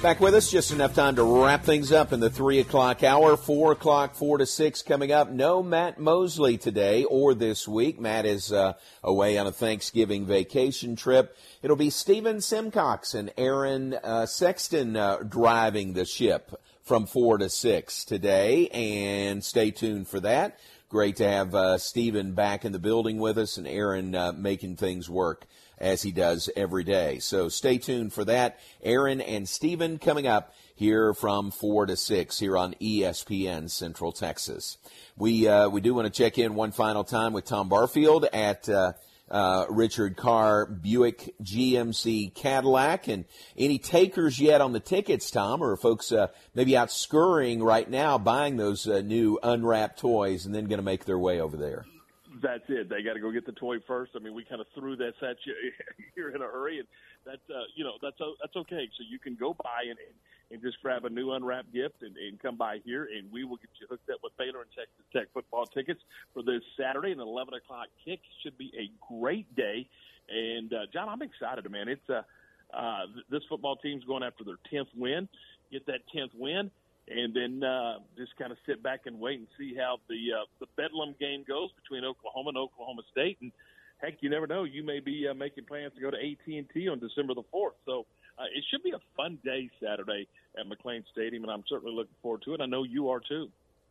Back with us, just enough time to wrap things up in the 3 o'clock hour. 4 o'clock, 4 to 6 coming up. No Matt Mosley today or this week. Matt is uh, away on a Thanksgiving vacation trip. It'll be Stephen Simcox and Aaron uh, Sexton uh, driving the ship from 4 to 6 today, and stay tuned for that. Great to have uh, Stephen back in the building with us and Aaron uh, making things work as he does every day. So stay tuned for that. Aaron and Stephen coming up here from 4 to 6 here on ESPN Central Texas. We, uh, we do want to check in one final time with Tom Barfield at uh, uh, Richard Carr Buick GMC Cadillac. And any takers yet on the tickets, Tom, or folks uh, maybe out scurrying right now buying those uh, new unwrapped toys and then going to make their way over there? That's it. They got to go get the toy first. I mean, we kind of threw this at you. You're in a hurry, and that's uh, you know that's uh, that's okay. So you can go by and, and and just grab a new unwrapped gift and, and come by here, and we will get you hooked up with Baylor and Texas Tech football tickets for this Saturday and 11 o'clock kick. Should be a great day. And uh, John, I'm excited, man. It's uh, uh, this football team's going after their 10th win. Get that 10th win and then uh, just kind of sit back and wait and see how the uh, the Bedlam game goes between Oklahoma and Oklahoma State. And heck, you never know, you may be uh, making plans to go to AT and T on December the fourth. So uh, it should be a fun day Saturday at McLane Stadium, and I'm certainly looking forward to it. I know you are too.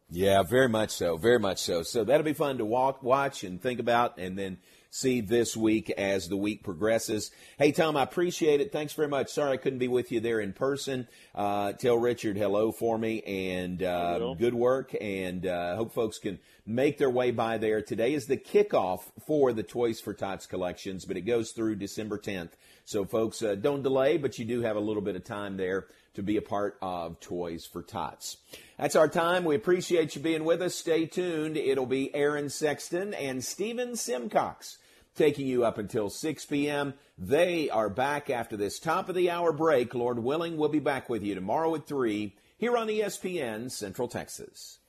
Yeah, very much so, very much so. So that'll be fun to walk, watch, and think about, and then see this week as the week progresses. Hey, Tom, I appreciate it. Thanks very much. Sorry I couldn't be with you there in person. Uh, tell Richard hello for me and uh, good work. And uh, hope folks can make their way by there. Today is the kickoff for the Toys for Tots collections, but it goes through December 10th. So, folks, uh, don't delay, but you do have a little bit of time there to be a part of Toys for Tots. That's our time. We appreciate you being with us. Stay tuned. It'll be Aaron Sexton and Stephen Simcox taking you up until 6 p.m. They are back after this top of the hour break. Lord willing, we'll be back with you tomorrow at 3 here on ESPN Central Texas.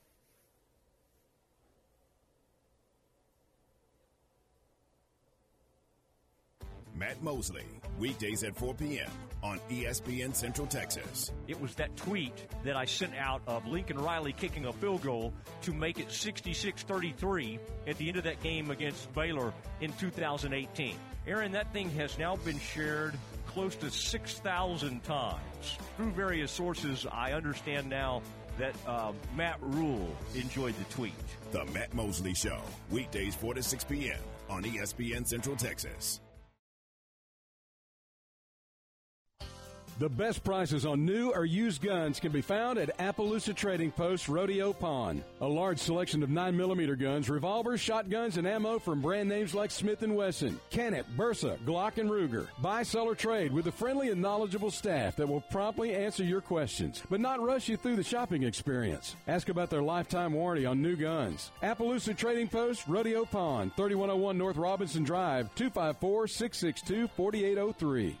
Matt Mosley, weekdays at 4 p.m. on ESPN Central Texas. It was that tweet that I sent out of Lincoln Riley kicking a field goal to make it 66 33 at the end of that game against Baylor in 2018. Aaron, that thing has now been shared close to 6,000 times. Through various sources, I understand now that uh, Matt Rhule enjoyed the tweet. The Matt Mosley Show, weekdays 4 to 6 p.m. on ESPN Central Texas. The best prices on new or used guns can be found at Appaloosa Trading Post Rodeo Pawn. A large selection of 9mm guns, revolvers, shotguns, and ammo from brand names like Smith & Wesson, Kennett, Bersa, Glock, and Ruger. Buy, sell, or trade with a friendly and knowledgeable staff that will promptly answer your questions, but not rush you through the shopping experience. Ask about their lifetime warranty on new guns. Appaloosa Trading Post Rodeo Pawn, 3101 North Robinson Drive, 254 662 4803.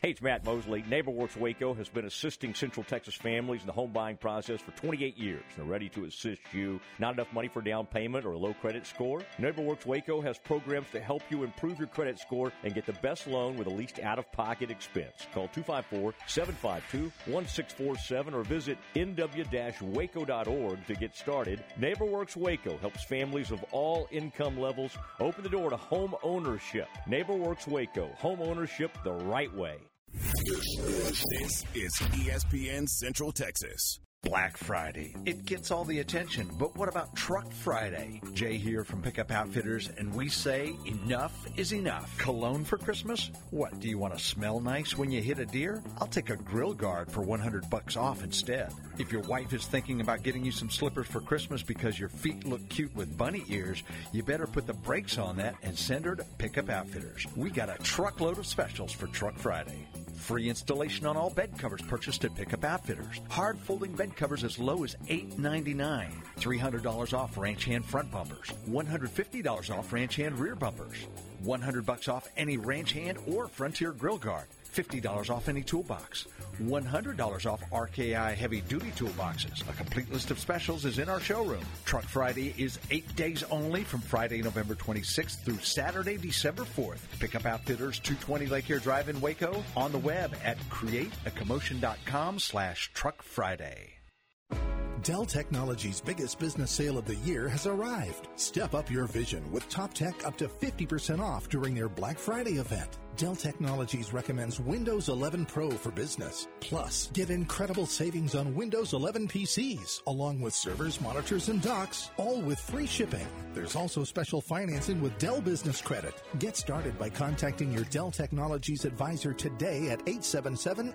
Hey, it's Matt Mosley. NeighborWorks Waco has been assisting Central Texas families in the home buying process for 28 years. They're ready to assist you. Not enough money for down payment or a low credit score? NeighborWorks Waco has programs to help you improve your credit score and get the best loan with the least out of pocket expense. Call 254 752 1647 or visit nw waco.org to get started. NeighborWorks Waco helps families of all income levels open the door to home ownership. NeighborWorks Waco, home ownership the right way. This is ESPN Central Texas. Black Friday. It gets all the attention, but what about Truck Friday? Jay here from Pickup Outfitters, and we say enough is enough. Cologne for Christmas? What, do you want to smell nice when you hit a deer? I'll take a grill guard for 100 bucks off instead. If your wife is thinking about getting you some slippers for Christmas because your feet look cute with bunny ears, you better put the brakes on that and send her to Pickup Outfitters. We got a truckload of specials for Truck Friday. Free installation on all bed covers purchased at Pickup Outfitters. Hard folding bed covers as low as $8.99. $300 off ranch hand front bumpers. $150 off ranch hand rear bumpers. 100 bucks off any ranch hand or Frontier grill guard. $50 off any toolbox, $100 off RKI heavy duty toolboxes. A complete list of specials is in our showroom. Truck Friday is eight days only from Friday, November 26th through Saturday, December 4th. Pickup Outfitters 220 Lake Air Drive in Waco on the web at createacommotion.com slash truck Friday. Dell Technologies' biggest business sale of the year has arrived. Step up your vision with Top Tech up to 50% off during their Black Friday event. Dell Technologies recommends Windows 11 Pro for business. Plus, get incredible savings on Windows 11 PCs, along with servers, monitors, and docks, all with free shipping. There's also special financing with Dell Business Credit. Get started by contacting your Dell Technologies advisor today at 877